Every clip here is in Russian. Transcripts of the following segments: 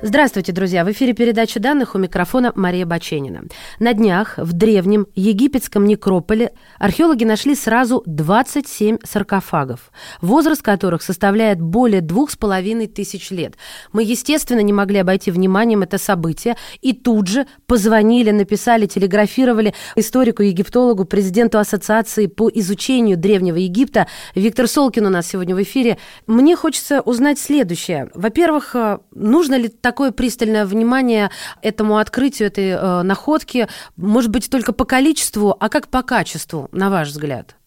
Здравствуйте, друзья! В эфире передача данных у микрофона Мария Баченина. На днях в древнем египетском некрополе археологи нашли сразу 27 саркофагов, возраст которых составляет более двух с половиной тысяч лет. Мы, естественно, не могли обойти вниманием это событие и тут же позвонили, написали, телеграфировали историку-египтологу, президенту Ассоциации по изучению Древнего Египта. Виктор Солкин у нас сегодня в эфире. Мне хочется узнать следующее. Во-первых, нужно ли такое пристальное внимание этому открытию, этой э, находки, может быть, только по количеству, а как по качеству, на ваш взгляд?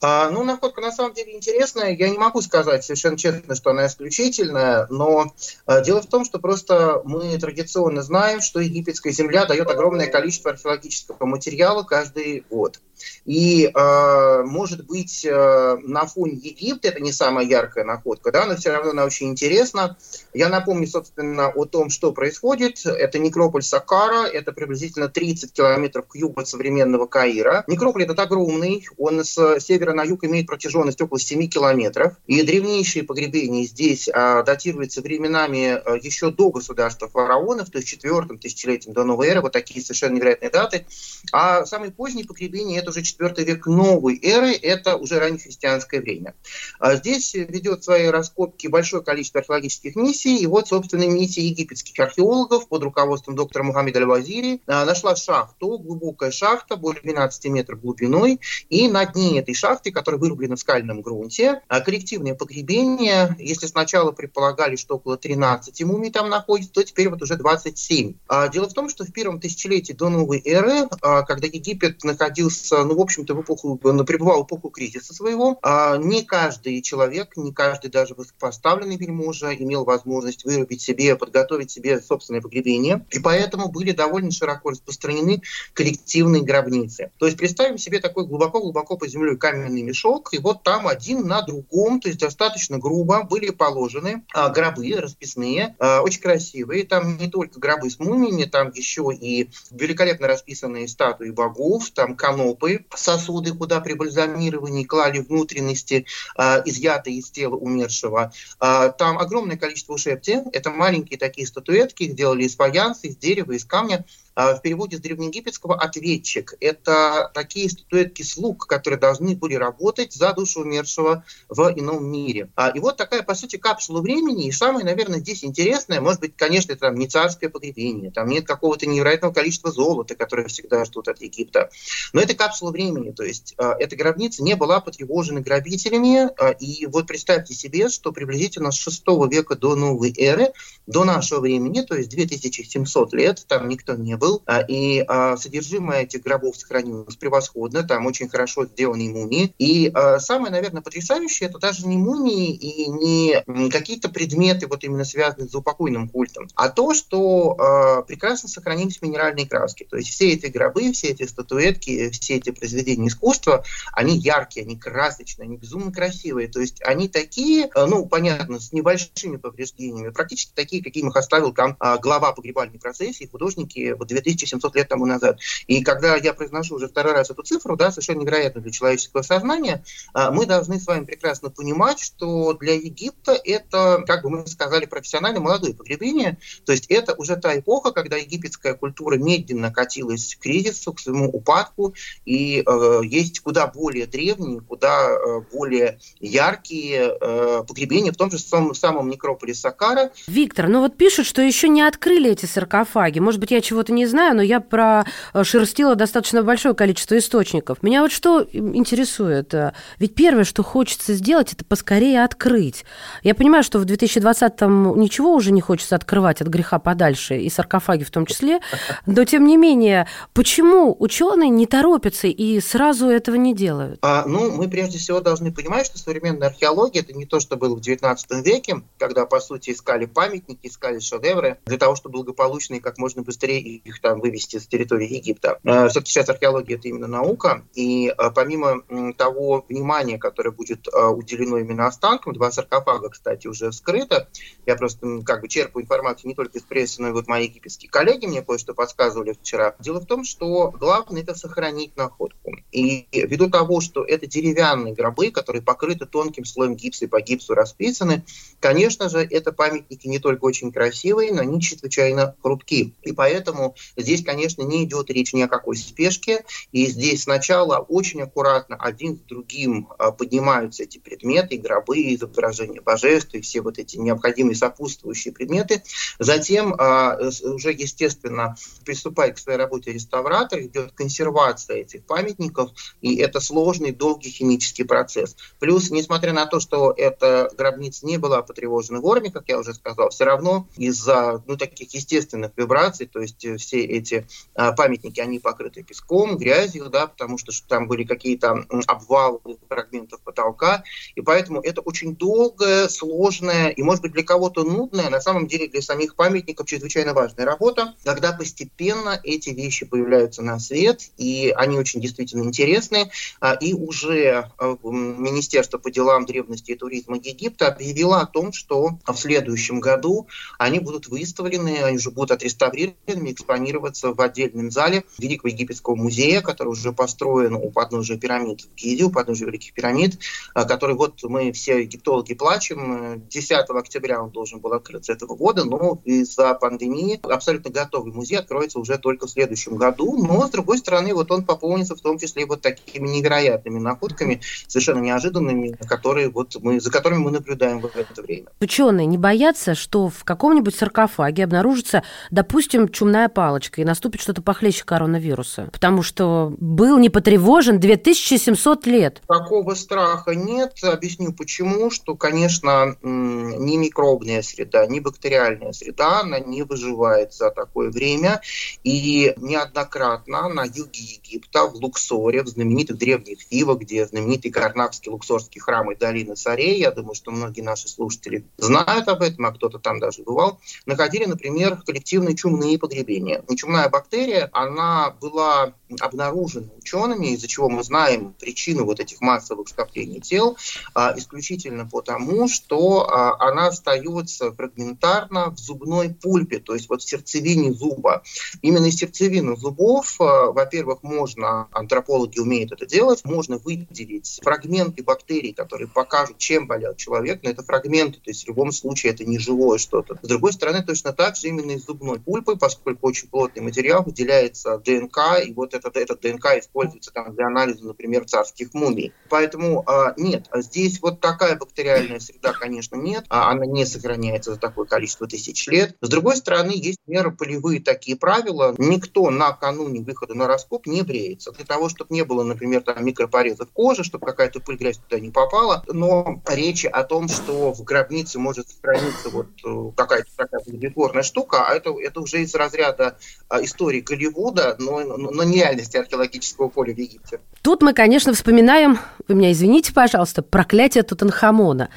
А, ну, находка на самом деле интересная. Я не могу сказать совершенно честно, что она исключительная, но а, дело в том, что просто мы традиционно знаем, что египетская земля дает огромное количество археологического материала каждый год. И, э, может быть, э, на фоне Египта это не самая яркая находка, да, но все равно она очень интересна. Я напомню, собственно, о том, что происходит. Это некрополь Сакара, это приблизительно 30 километров к югу от современного Каира. Некрополь этот огромный, он с севера на юг имеет протяженность около 7 километров. И древнейшие погребения здесь э, датируются временами э, еще до государства фараонов, то есть четвертым тысячелетием до новой эры, вот такие совершенно невероятные даты. А самые поздние погребения это уже четвертый век новой эры, это уже раннехристианское время. А здесь ведет свои раскопки большое количество археологических миссий, и вот, собственно, миссия египетских археологов под руководством доктора Мухаммеда Аль-Вазири а, нашла шахту, глубокая шахта, более 12 метров глубиной, и на дне этой шахты, которая вырублена в скальном грунте, а, коллективное погребение, если сначала предполагали, что около 13 мумий там находится, то теперь вот уже 27. Дело в том, что в первом тысячелетии до новой эры, когда Египет находился ну, в общем-то, в эпоху, пребывал в эпоху кризиса своего. А не каждый человек, не каждый даже высокопоставленный вельможа имел возможность вырубить себе, подготовить себе собственное погребение. И поэтому были довольно широко распространены коллективные гробницы. То есть представим себе такой глубоко-глубоко под землей каменный мешок, и вот там один на другом, то есть достаточно грубо были положены а, гробы расписные, а, очень красивые. Там не только гробы с мумиями, там еще и великолепно расписанные статуи богов, там канопы, сосуды, куда при бальзамировании клали внутренности, э, изъятые из тела умершего. Там огромное количество ушепти. Это маленькие такие статуэтки, их делали из фаянса, из дерева, из камня. А, в переводе с древнеегипетского «ответчик». Это такие статуэтки слуг, которые должны были работать за душу умершего в ином мире. А, и вот такая, по сути, капсула времени. И самое, наверное, здесь интересное, может быть, конечно, это там не царское погребение, там нет какого-то невероятного количества золота, которое всегда ждут от Египта. Но это капсула времени, то есть а, эта гробница не была потревожена грабителями. И вот представьте себе, что приблизительно с 6 века до новой эры, до нашего времени, то есть 2700 лет, там никто не был, был, а, и а, содержимое этих гробов сохранилось превосходно, там очень хорошо сделанные мумии. И а, самое, наверное, потрясающее, это даже не мумии и не какие-то предметы, вот именно связанные с упокойным культом, а то, что прекрасно сохранились минеральные краски. То есть все эти гробы, все эти статуэтки, все эти произведения искусства, они яркие, они красочные, они безумно красивые. То есть они такие, ну, понятно, с небольшими повреждениями, практически такие, какими их оставил там глава погребальной процессии, художники вот 2700 лет тому назад. И когда я произношу уже второй раз эту цифру, да, совершенно невероятно для человеческого сознания, а, мы должны с вами прекрасно понимать, что для Египта это, как бы мы сказали, профессиональное молодое погребение, то есть это уже та эпоха, когда египетская культура медленно катилась к кризису, к своему упадку, и э, есть куда более древние, куда э, более яркие э, погребения в том же самом, самом некрополе Сакара. Виктор, ну вот пишут, что еще не открыли эти саркофаги. Может быть, я чего-то не знаю, но я прошерстила достаточно большое количество источников. Меня вот что интересует. Ведь первое, что хочется сделать, это поскорее открыть. Я понимаю, что в 2020-м ничего уже не хочется открывать от греха подальше, и саркофаги в том числе, но тем не менее, почему ученые не торопятся и сразу этого не делают? А, ну, мы прежде всего должны понимать, что современная археология это не то, что было в 19 веке, когда, по сути, искали памятники, искали шедевры для того, чтобы благополучно и как можно быстрее их их там вывести с территории Египта. Все-таки сейчас археология – это именно наука, и помимо того внимания, которое будет уделено именно останкам, два саркофага, кстати, уже вскрыто, я просто как бы черпаю информацию не только из прессы, но и вот мои египетские коллеги мне кое-что подсказывали вчера. Дело в том, что главное – это сохранить находку. И ввиду того, что это деревянные гробы, которые покрыты тонким слоем гипса и по гипсу расписаны, конечно же, это памятники не только очень красивые, но они чрезвычайно хрупки. И поэтому здесь, конечно, не идет речь ни о какой спешке. И здесь сначала очень аккуратно один с другим а, поднимаются эти предметы, гробы, изображения божеств и все вот эти необходимые сопутствующие предметы. Затем а, уже, естественно, приступает к своей работе реставратор, идет консервация этих памятников, и это сложный, долгий химический процесс. Плюс, несмотря на то, что эта гробница не была потревожена ворами, как я уже сказал, все равно из-за ну, таких естественных вибраций, то есть э, все эти а, памятники, они покрыты песком, грязью, да, потому что там были какие-то обвалы фрагментов потолка, и поэтому это очень долгая, сложная и, может быть, для кого-то нудная, на самом деле для самих памятников чрезвычайно важная работа, когда постепенно эти вещи появляются на свет, и они очень действительно интересны, а, и уже а, Министерство по делам древности и туризма Египта объявило о том, что в следующем году они будут выставлены, они уже будут отреставрированы, экспонироваться в отдельном зале Великого египетского музея, который уже построен у подножия пирамид в Гизе, у подножия Великих пирамид, а, который вот мы все египтологи плачем. 10 октября он должен был открыться этого года, но из-за пандемии абсолютно готовый музей откроется уже только в следующем году. Но, с другой стороны, вот он пополнится в том числе вот такими невероятными находками, совершенно неожиданными, которые вот мы, за которыми мы наблюдаем в это время. Ученые не боятся, что в каком-нибудь саркофаге обнаружится, допустим, чумная палочка и наступит что-то похлеще коронавируса, потому что был не потревожен 2700 лет. Такого страха нет. Объясню почему. Что, конечно, ни микробная среда, ни бактериальная среда, она не выживает за такое время. И неоднократно на юге Египта, в Луксоре, в знаменитых древних Фивах, где знаменитый Карнакский Луксорский храм и долина царей, я думаю, что многие наши слушатели знают об этом, а кто-то там даже бывал, находили, например, коллективные чумные погребения. И чумная бактерия, она была обнаружена учеными, из-за чего мы знаем причину вот этих массовых скоплений тел, а, исключительно потому, что а, она остается фрагментарно в зубной пульпе, то есть вот в сердцевине зуба. Именно из сердцевины зубов, а, во-первых, можно, антропологи умеют это делать, можно выделить фрагменты бактерий, которые покажут, чем болел человек, но это фрагменты, то есть в любом случае это не живое что-то. С другой стороны, точно так же именно из зубной пульпы, поскольку очень плотный материал, выделяется ДНК, и вот этот, этот ДНК используется там для анализа, например, царских мумий. Поэтому а, нет, здесь вот такая бактериальная среда, конечно, нет, а она не сохраняется за такое количество тысяч лет. С другой стороны, есть меры полевые такие правила. Никто накануне выхода на раскоп не бреется. Для того, чтобы не было, например, там микропорезов кожи, чтобы какая-то пыль, грязь туда не попала. Но речи о том, что в гробнице может сохраниться вот э, какая-то такая плодотворная штука, а это, это уже из разряда а, истории Голливуда, но, но не реальности археологического поля в Египте. Тут мы, конечно, вспоминаем, вы меня извините, пожалуйста, проклятие Тутанхамона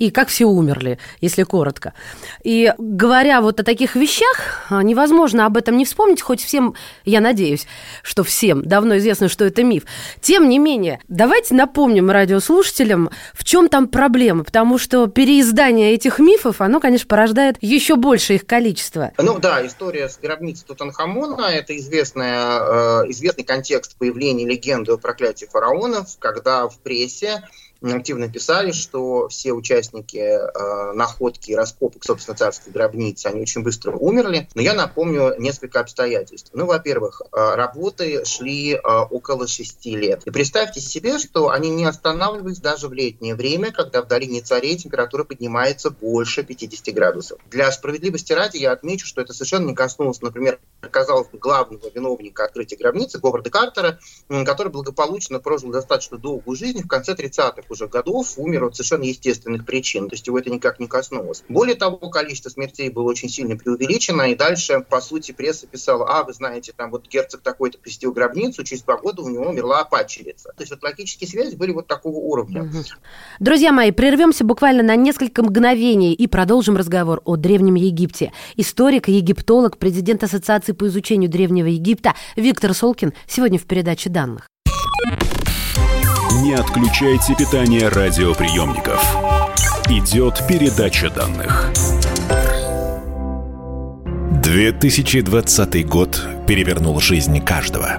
и как все умерли, если коротко. И говоря вот о таких вещах, а, невозможно об этом не вспомнить, хоть всем, я надеюсь, что всем давно известно, что это миф. Тем не менее, давайте напомним радиослушателям, в чем там проблема, потому что переиздание этих мифов, оно, конечно, порождает еще больше их количество. Ну да, история с гробницей Тутанхамона – это известная, э, известный контекст появления легенды о проклятии фараонов, когда в прессе активно писали, что все участники э, находки и раскопок, собственно, царской гробницы, они очень быстро умерли. Но я напомню несколько обстоятельств. Ну, во-первых, э, работы шли э, около шести лет. И представьте себе, что они не останавливались даже в летнее время, когда в долине царей температура поднимается больше 50 градусов. Для справедливости ради я отмечу, что это совершенно не коснулось, например, казалось бы, главного виновника открытия гробницы, Говарда Картера, который благополучно прожил достаточно долгую жизнь в конце 30-х уже годов умер от совершенно естественных причин, то есть его это никак не коснулось. Более того, количество смертей было очень сильно преувеличено, и дальше, по сути, пресса писала, а, вы знаете, там вот герцог такой-то посетил гробницу, через два года у него умерла падчерица. То есть вот логические связи были вот такого уровня. Друзья мои, прервемся буквально на несколько мгновений и продолжим разговор о Древнем Египте. Историк, египтолог, президент Ассоциации по изучению Древнего Египта Виктор Солкин сегодня в передаче данных. Не отключайте питание радиоприемников. Идет передача данных. 2020 год перевернул жизнь каждого.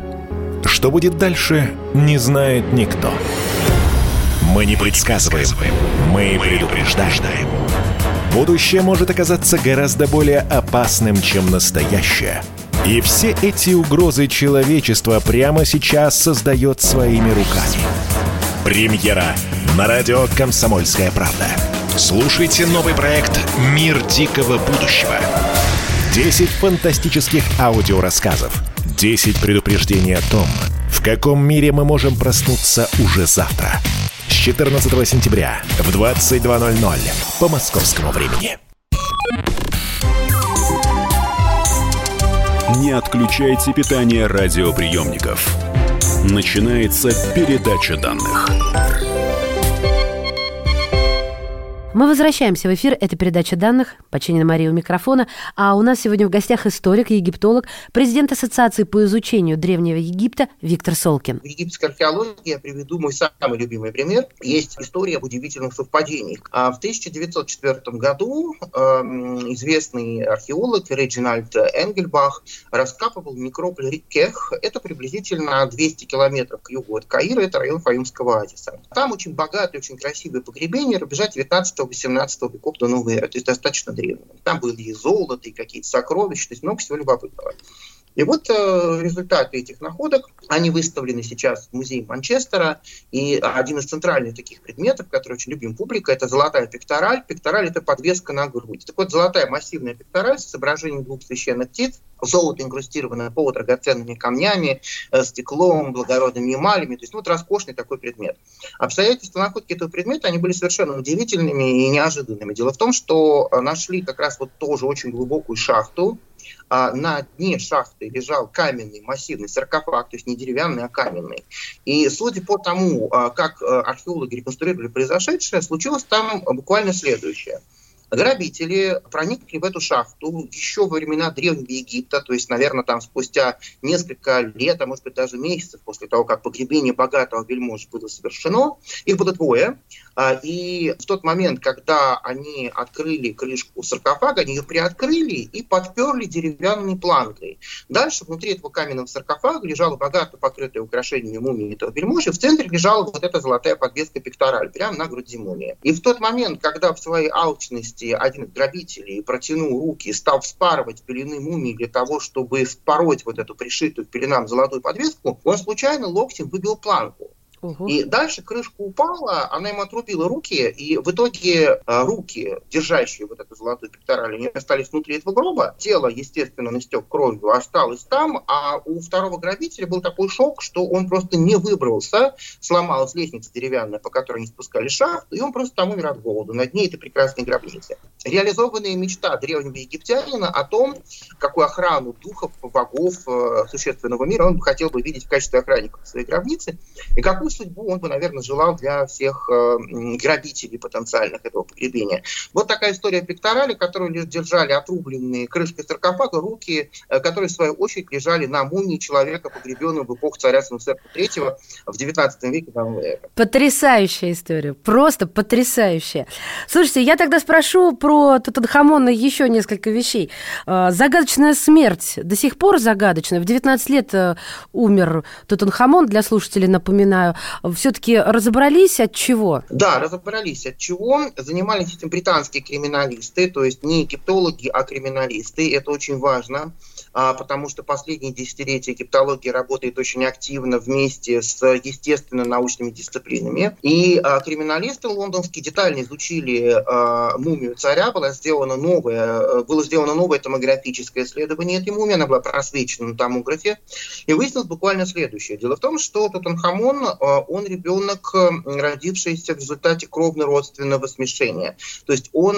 Что будет дальше, не знает никто. Мы не предсказываем, мы предупреждаем. Будущее может оказаться гораздо более опасным, чем настоящее. И все эти угрозы человечество прямо сейчас создает своими руками. Премьера на радио «Комсомольская правда». Слушайте новый проект «Мир дикого будущего». 10 фантастических аудиорассказов. 10 предупреждений о том, в каком мире мы можем проснуться уже завтра. С 14 сентября в 22.00 по московскому времени. Не отключайте питание радиоприемников. Начинается передача данных. Мы возвращаемся в эфир. Это передача данных. Починена Мария у микрофона. А у нас сегодня в гостях историк, египтолог, президент Ассоциации по изучению Древнего Египта Виктор Солкин. В египетской археологии я приведу мой самый любимый пример. Есть история об удивительных совпадениях. А в 1904 году э, известный археолог Реджинальд Энгельбах раскапывал некрополь Рикех. Это приблизительно 200 километров к югу от Каира. Это район Фаюмского оазиса. Там очень богатые, очень красивые погребения рубежа 19 18 веков до новой эры, то есть достаточно древнего. Там были и золото, и какие-то сокровища, то есть много всего любопытного. И вот э, результаты этих находок, они выставлены сейчас в музее Манчестера, и один из центральных таких предметов, который очень любим публика, это золотая пектораль. Пектораль – это подвеска на грудь. Так вот, золотая массивная пектораль с изображением двух священных птиц, золото инкрустированное по драгоценными камнями, э, стеклом, благородными эмалями, то есть ну, вот роскошный такой предмет. Обстоятельства находки этого предмета, они были совершенно удивительными и неожиданными. Дело в том, что э, нашли как раз вот тоже очень глубокую шахту, а на дне шахты лежал каменный массивный саркофаг, то есть не деревянный, а каменный. И судя по тому, а, как а, археологи реконструировали произошедшее, случилось там буквально следующее – Грабители проникли в эту шахту еще во времена Древнего Египта, то есть, наверное, там спустя несколько лет, а может быть даже месяцев после того, как погребение богатого вельможи было совершено. Их было двое. А, и в тот момент, когда они открыли крышку саркофага, они ее приоткрыли и подперли деревянной планкой. Дальше внутри этого каменного саркофага лежала богато покрытая украшениями мумии этого вельможи. В центре лежала вот эта золотая подвеска пектораль, прямо на груди мумии. И в тот момент, когда в своей алчности части один из грабителей протянул руки и стал вспарывать пелены мумии для того, чтобы спороть вот эту пришитую пеленам золотую подвеску, он случайно локтем выбил планку. Угу. И дальше крышка упала, она ему отрубила руки, и в итоге э, руки, держащие вот эту золотую пектораль, они остались внутри этого гроба. Тело, естественно, настек кровью, осталось там, а у второго грабителя был такой шок, что он просто не выбрался, сломалась лестница деревянная, по которой они спускали шахту, и он просто там умер от голода на дне этой прекрасной гробницы. Реализованная мечта древнего египтянина о том, какую охрану духов, богов э, существенного мира он хотел бы видеть в качестве охранников своей гробницы, и какую судьбу он бы, наверное, желал для всех э, грабителей потенциальных этого погребения. Вот такая история пекторали, которую держали отрубленные крышкой саркофага руки, э, которые, в свою очередь, лежали на мумии человека, погребенного в эпоху царя Самсерта III в 19 веке до. Потрясающая история, просто потрясающая. Слушайте, я тогда спрошу про Тутанхамона еще несколько вещей. Э, загадочная смерть до сих пор загадочная. В 19 лет умер Тутанхамон, для слушателей напоминаю все-таки разобрались от чего? Да, разобрались от чего. Занимались этим британские криминалисты, то есть не египтологи, а криминалисты. Это очень важно. А, потому что последние десятилетия египтология работает очень активно вместе с естественно-научными дисциплинами. И а, криминалисты лондонские детально изучили а, мумию царя, было сделано новое, было сделано новое томографическое исследование этой мумии, она была просвечена на томографе, и выяснилось буквально следующее. Дело в том, что Тутанхамон, он ребенок, родившийся в результате кровно-родственного смешения. То есть он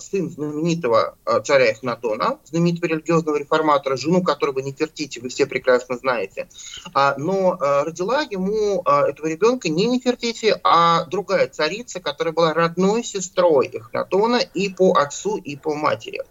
сын знаменитого царя Эхнатона, знаменитого религиозного реформатора, жену которого Нефертити, вы все прекрасно знаете. А, но а, родила ему а, этого ребенка не Нефертити, а другая царица, которая была родной сестрой Эхнатона и по отцу, и по матери.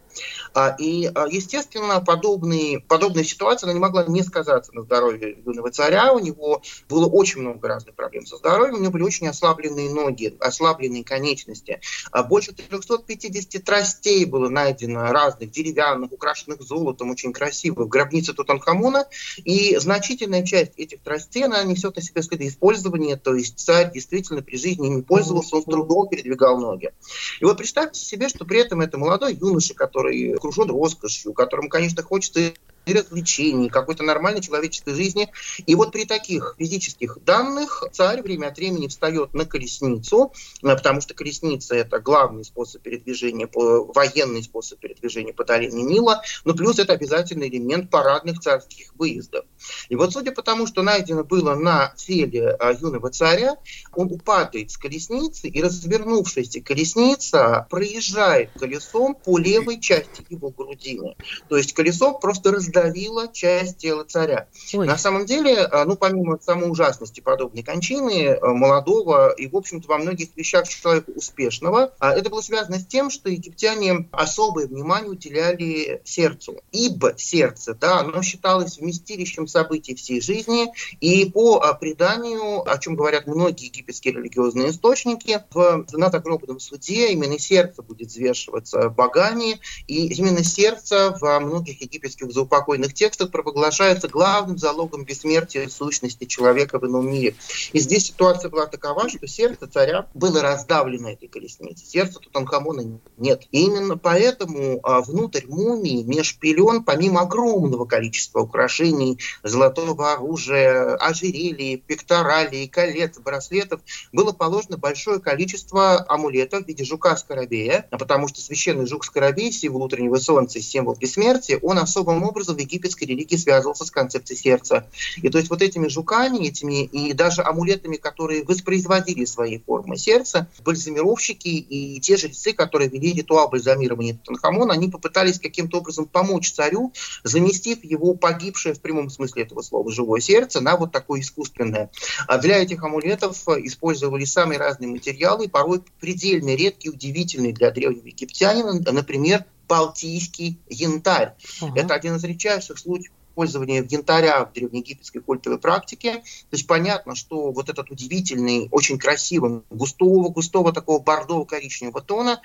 А, и, а, естественно, подобные, подобная ситуация она не могла не сказаться на здоровье юного царя. У него было очень много разных проблем со здоровьем, у него были очень ослабленные ноги, ослабленные конечности. А, больше 350 тростей было найдено разных, деревянных, украшенных золотом, очень красивых, в гробнице Тутанхамона. И значительная часть этих тростей, она несет на себе следы использования, то есть царь действительно при жизни ими пользовался, он с трудом передвигал ноги. И вот представьте себе, что при этом это молодой юноша, который окружен роскошью, которому, конечно, хочется развлечений, какой-то нормальной человеческой жизни. И вот при таких физических данных царь время от времени встает на колесницу, э, потому что колесница – это главный способ передвижения, военный способ передвижения по долине Нила, но плюс это обязательный элемент парадных царских выездов. И вот судя по тому, что найдено было на теле э, юного царя, он упадает с колесницы, и развернувшаяся колесница проезжает колесом по левой части его грудины. То есть колесо просто раз раздавила часть тела царя. Ой. На самом деле, э, ну, помимо самой ужасности подобной кончины, э, молодого и, в общем-то, во многих вещах человека успешного, а это было связано с тем, что египтяне особое внимание уделяли сердцу. Ибо сердце, да, оно считалось вместилищем событий всей жизни, и по преданию, о чем говорят многие египетские религиозные источники, в, на загробном суде именно сердце будет взвешиваться богами, и именно сердце во многих египетских заупокойных спокойных текстах провозглашается главным залогом бессмертия сущности человека в ином мире. И здесь ситуация была такова, что сердце царя было раздавлено этой колесницей. Сердца Тутанхамона нет. И именно поэтому а, внутрь мумии, меж пелен, помимо огромного количества украшений, золотого оружия, ожерелий, пекторалей, колец, браслетов, было положено большое количество амулетов в виде жука-скоробея, потому что священный жук-скоробей, символ утреннего солнца, символ бессмертия, он особым образом в египетской религии связывался с концепцией сердца. И то есть вот этими жуками, этими и даже амулетами, которые воспроизводили свои формы сердца, бальзамировщики и те жрецы, которые вели ритуал бальзамирования Тутанхамона, они попытались каким-то образом помочь царю, заместив его погибшее в прямом смысле этого слова живое сердце на вот такое искусственное. А для этих амулетов использовали самые разные материалы, порой предельно редкие, удивительные для древнего египтянина, например, балтийский янтарь. Ага. Это один из редчайших случаев использования янтаря в древнеегипетской культовой практике. То есть понятно, что вот этот удивительный, очень красивый, густого, густого такого бордово-коричневого тона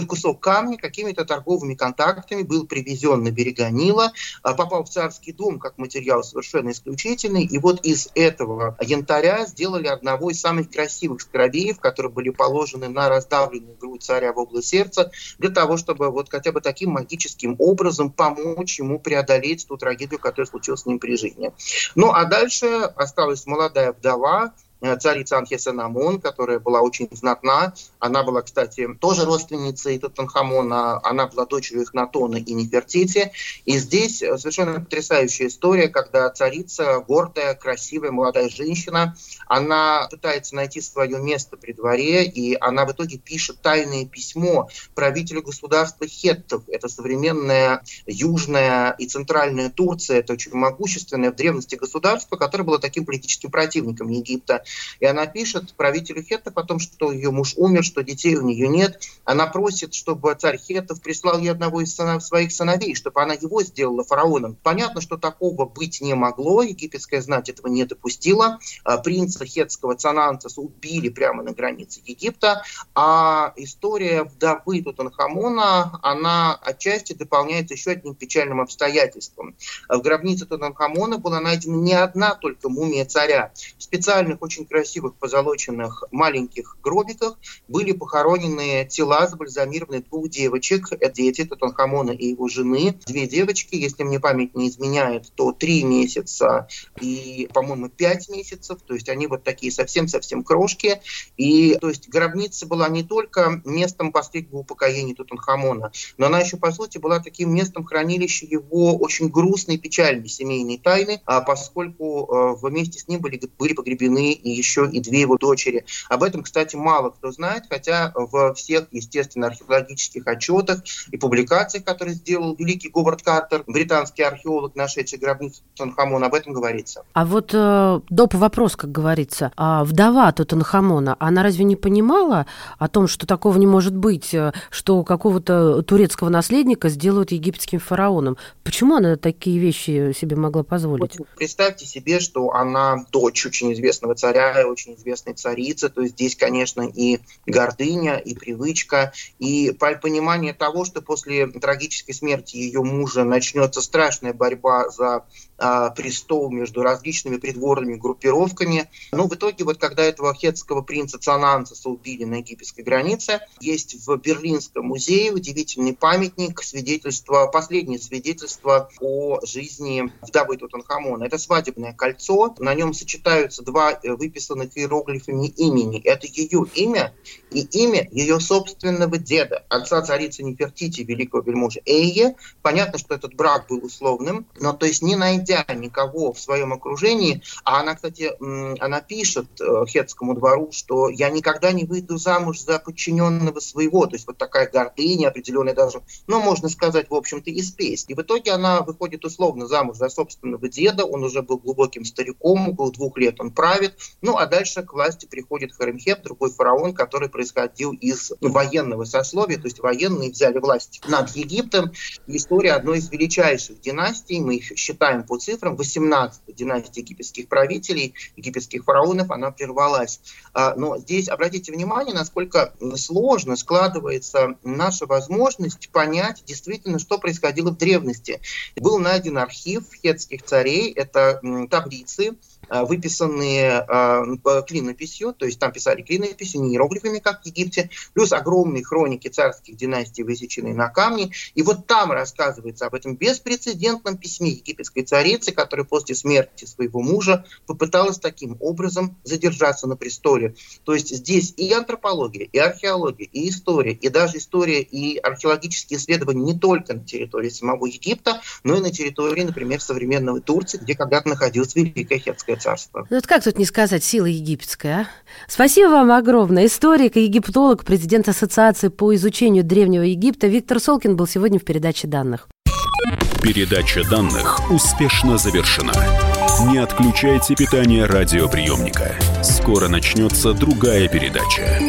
кусок камня какими-то торговыми контактами был привезен на берега Нила, а, попал в царский дом как материал совершенно исключительный, и вот из этого янтаря сделали одного из самых красивых скоробеев, которые были положены на раздавленную грудь царя в область сердца, для того, чтобы вот хотя бы таким магическим образом помочь ему преодолеть ту трагедию, которая случилась с ним при жизни. Ну а дальше осталась молодая вдова, царица Анхесенамон, которая была очень знатна. Она была, кстати, тоже родственницей Тутанхамона. Она была дочерью Эхнатона и Нефертити. И здесь э, совершенно потрясающая история, когда царица, гордая, красивая, молодая женщина, она пытается найти свое место при дворе, и она в итоге пишет тайное письмо правителю государства Хеттов. Это современная южная и центральная Турция. Это очень могущественное в древности государство, которое было таким политическим противником Египта. И она пишет правителю Хеттов о том, что ее муж умер, что детей у нее нет. Она просит, чтобы царь Хеттов прислал ей одного из сынов, своих сыновей, чтобы она его сделала фараоном. Понятно, что такого быть не могло, египетская знать этого не допустила. А, принца хетского Цанантаса убили прямо на границе Египта, а история вдовы Тутанхамона, она отчасти дополняется еще одним печальным обстоятельством. В гробнице Тутанхамона была найдена не одна только мумия царя. В специальных очень очень красивых позолоченных маленьких гробиках были похоронены тела забальзамированных двух девочек. Дети Тутанхамона и его жены. Две девочки, если мне память не изменяет, то три месяца и, по-моему, пять месяцев. То есть они вот такие совсем-совсем крошки. И то есть гробница была не только местом последнего упокоения Тутанхамона, но она еще, по сути, была таким местом хранилища его очень грустной, печальной семейной тайны, а поскольку э, вместе с ним были, были погребены и еще и две его дочери. Об этом, кстати, мало кто знает, хотя в всех, естественно, археологических отчетах и публикациях, которые сделал великий Говард Картер, британский археолог, нашедший гробницу Тутанхамона, об этом говорится. А вот э, доп. вопрос, как говорится, а вдова Тутанхамона, она разве не понимала о том, что такого не может быть, э, что какого-то турецкого наследника сделают египетским фараоном? Почему она такие вещи себе могла позволить? Вот, представьте себе, что она дочь очень известного царя и очень известной царицы, то есть здесь, конечно, и гордыня, и привычка, и понимание того, что после трагической смерти ее мужа начнется страшная борьба за а, престол между различными придворными группировками. Но в итоге, вот когда этого хетского принца Цананцеса убили на египетской границе, есть в Берлинском музее удивительный памятник, свидетельство, последнее свидетельство о жизни вдовы Тутанхамона. Это свадебное кольцо, на нем сочетаются два выписанных иероглифами имени. Это ее имя и имя ее собственного деда, отца царицы Нефертити, великого вельможа Эйе. Понятно, что этот брак был условным, но то есть не найдя никого в своем окружении, а она, кстати, она пишет э, Хетскому двору, что я никогда не выйду замуж за подчиненного своего, то есть вот такая гордыня определенная даже, ну, можно сказать, в общем-то, и спесь. И в итоге она выходит условно замуж за собственного деда, он уже был глубоким стариком, около двух лет он правит, ну, а дальше к власти приходит Харемхеп, другой фараон, который происходил из военного сословия, то есть военные взяли власть над Египтом. История одной из величайших династий, мы их считаем по цифрам, 18 династии египетских правителей, египетских фараонов, она прервалась. А, но здесь обратите внимание, насколько сложно складывается наша возможность понять действительно, что происходило в древности. Был найден архив хетских царей, это таблицы, выписанные э, клинописью, то есть там писали клинописью, не иероглифами, как в Египте, плюс огромные хроники царских династий, высеченные на камне. И вот там рассказывается об этом беспрецедентном письме египетской царицы, которая после смерти своего мужа попыталась таким образом задержаться на престоле. То есть здесь и антропология, и археология, и история, и даже история и археологические исследования не только на территории самого Египта, но и на территории, например, современного Турции, где когда-то находилась Великая Хетская царство. Ну, вот как тут не сказать, сила египетская, а? Спасибо вам огромное. Историк и египтолог, президент Ассоциации по изучению Древнего Египта Виктор Солкин был сегодня в передаче данных. Передача данных успешно завершена. Не отключайте питание радиоприемника. Скоро начнется другая передача.